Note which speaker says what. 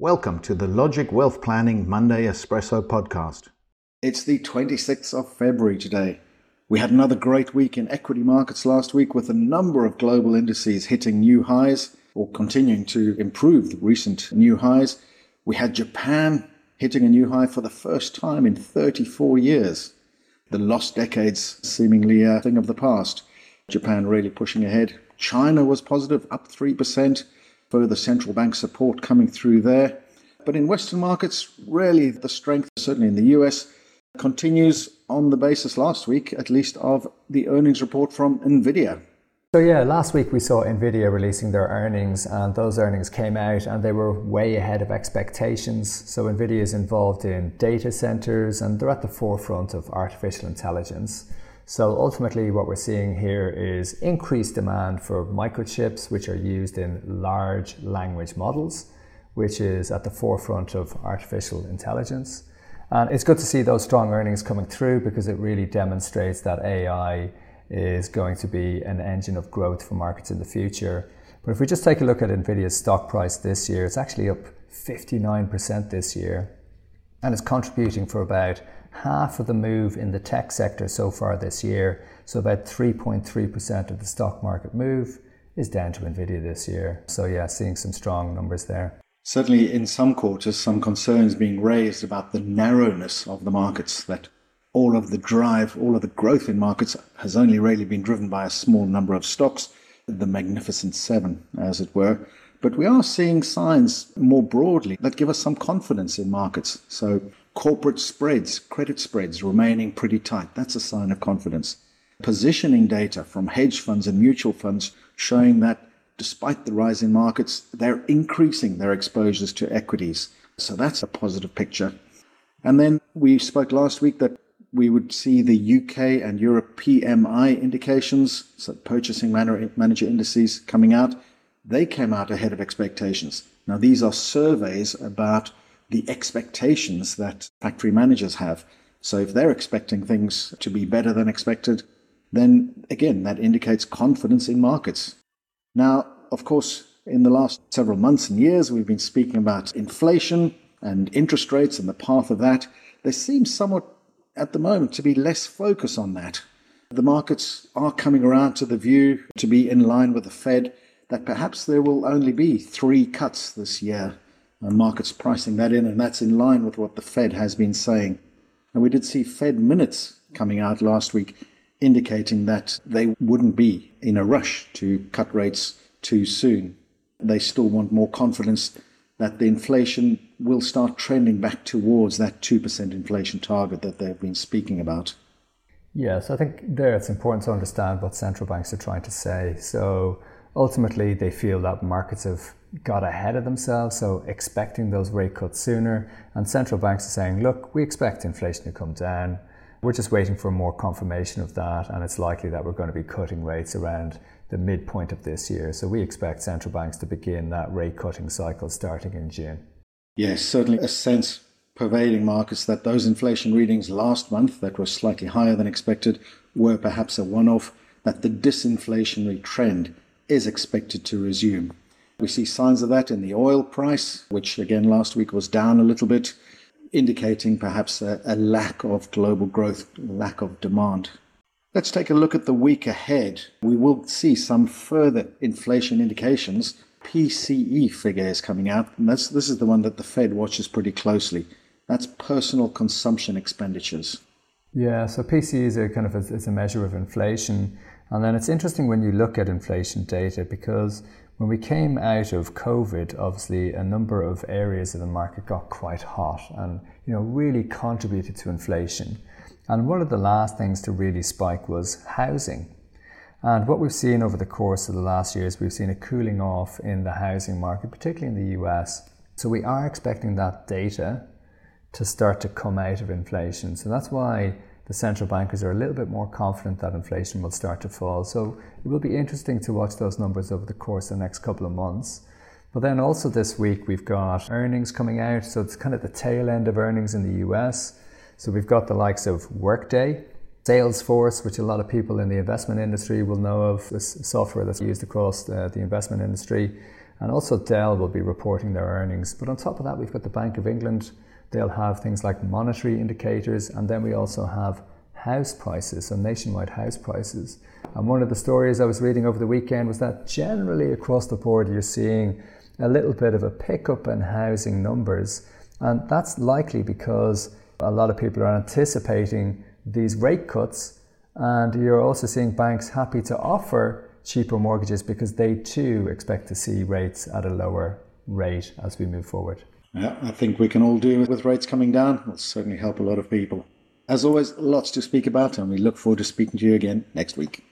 Speaker 1: Welcome to the Logic Wealth Planning Monday Espresso podcast.
Speaker 2: It's the 26th of February today. We had another great week in equity markets last week with a number of global indices hitting new highs or continuing to improve the recent new highs. We had Japan hitting a new high for the first time in 34 years. The lost decades seemingly a thing of the past. Japan really pushing ahead. China was positive, up 3%. Further central bank support coming through there. But in Western markets, really the strength, certainly in the US, continues on the basis last week, at least, of the earnings report from NVIDIA.
Speaker 3: So, yeah, last week we saw NVIDIA releasing their earnings, and those earnings came out and they were way ahead of expectations. So, NVIDIA is involved in data centers and they're at the forefront of artificial intelligence. So ultimately what we're seeing here is increased demand for microchips which are used in large language models, which is at the forefront of artificial intelligence. And it's good to see those strong earnings coming through because it really demonstrates that AI is going to be an engine of growth for markets in the future. But if we just take a look at Nvidia's stock price this year, it's actually up 59% this year and it's contributing for about half of the move in the tech sector so far this year. So about 3.3% of the stock market move is down to Nvidia this year. So yeah, seeing some strong numbers there.
Speaker 2: Certainly in some quarters, some concerns being raised about the narrowness of the markets, that all of the drive, all of the growth in markets has only really been driven by a small number of stocks, the magnificent seven, as it were. But we are seeing signs more broadly that give us some confidence in markets. So corporate spreads, credit spreads remaining pretty tight. That's a sign of confidence. Positioning data from hedge funds and mutual funds showing that despite the rise in markets, they're increasing their exposures to equities. So that's a positive picture. And then we spoke last week that we would see the UK and Europe PMI indications, so purchasing manager indices coming out. They came out ahead of expectations. Now, these are surveys about the expectations that factory managers have. So if they're expecting things to be better than expected, then again, that indicates confidence in markets. Now, of course, in the last several months and years, we've been speaking about inflation and interest rates and the path of that. There seems somewhat at the moment to be less focus on that. The markets are coming around to the view to be in line with the Fed that perhaps there will only be three cuts this year and markets pricing that in, and that's in line with what the Fed has been saying. And we did see Fed minutes coming out last week indicating that they wouldn't be in a rush to cut rates too soon. They still want more confidence that the inflation will start trending back towards that 2% inflation target that they've been speaking about.
Speaker 3: Yes, I think there it's important to understand what central banks are trying to say. So ultimately, they feel that markets have got ahead of themselves, so expecting those rate cuts sooner. And central banks are saying, look, we expect inflation to come down. We're just waiting for more confirmation of that, and it's likely that we're going to be cutting rates around the midpoint of this year. So we expect central banks to begin that rate cutting cycle starting in June.
Speaker 2: Yes, certainly a sense pervading markets that those inflation readings last month that were slightly higher than expected were perhaps a one off, that the disinflationary trend is expected to resume. We see signs of that in the oil price, which again last week was down a little bit, indicating perhaps a, a lack of global growth, lack of demand. Let's take a look at the week ahead. We will see some further inflation indications. PCE figure is coming out, and this is the one that the Fed watches pretty closely. That's personal consumption expenditures.
Speaker 3: Yeah, so PCE is a kind of a, it's a measure of inflation, and then it's interesting when you look at inflation data because when we came out of COVID, obviously a number of areas of the market got quite hot and you know really contributed to inflation. And one of the last things to really spike was housing. And what we've seen over the course of the last year is we've seen a cooling off in the housing market, particularly in the US. So we are expecting that data to start to come out of inflation. So that's why the central bankers are a little bit more confident that inflation will start to fall. So it will be interesting to watch those numbers over the course of the next couple of months. But then also this week we've got earnings coming out. So it's kind of the tail end of earnings in the US. So we've got the likes of Workday, Salesforce, which a lot of people in the investment industry will know of, this software that's used across the, the investment industry. And also Dell will be reporting their earnings. But on top of that, we've got the Bank of England. They'll have things like monetary indicators, and then we also have house prices, so nationwide house prices. And one of the stories I was reading over the weekend was that generally across the board, you're seeing a little bit of a pickup in housing numbers. And that's likely because a lot of people are anticipating these rate cuts, and you're also seeing banks happy to offer cheaper mortgages because they too expect to see rates at a lower rate as we move forward.
Speaker 2: Yeah, I think we can all do with rates coming down. It'll certainly help a lot of people. As always, lots to speak about, and we look forward to speaking to you again next week.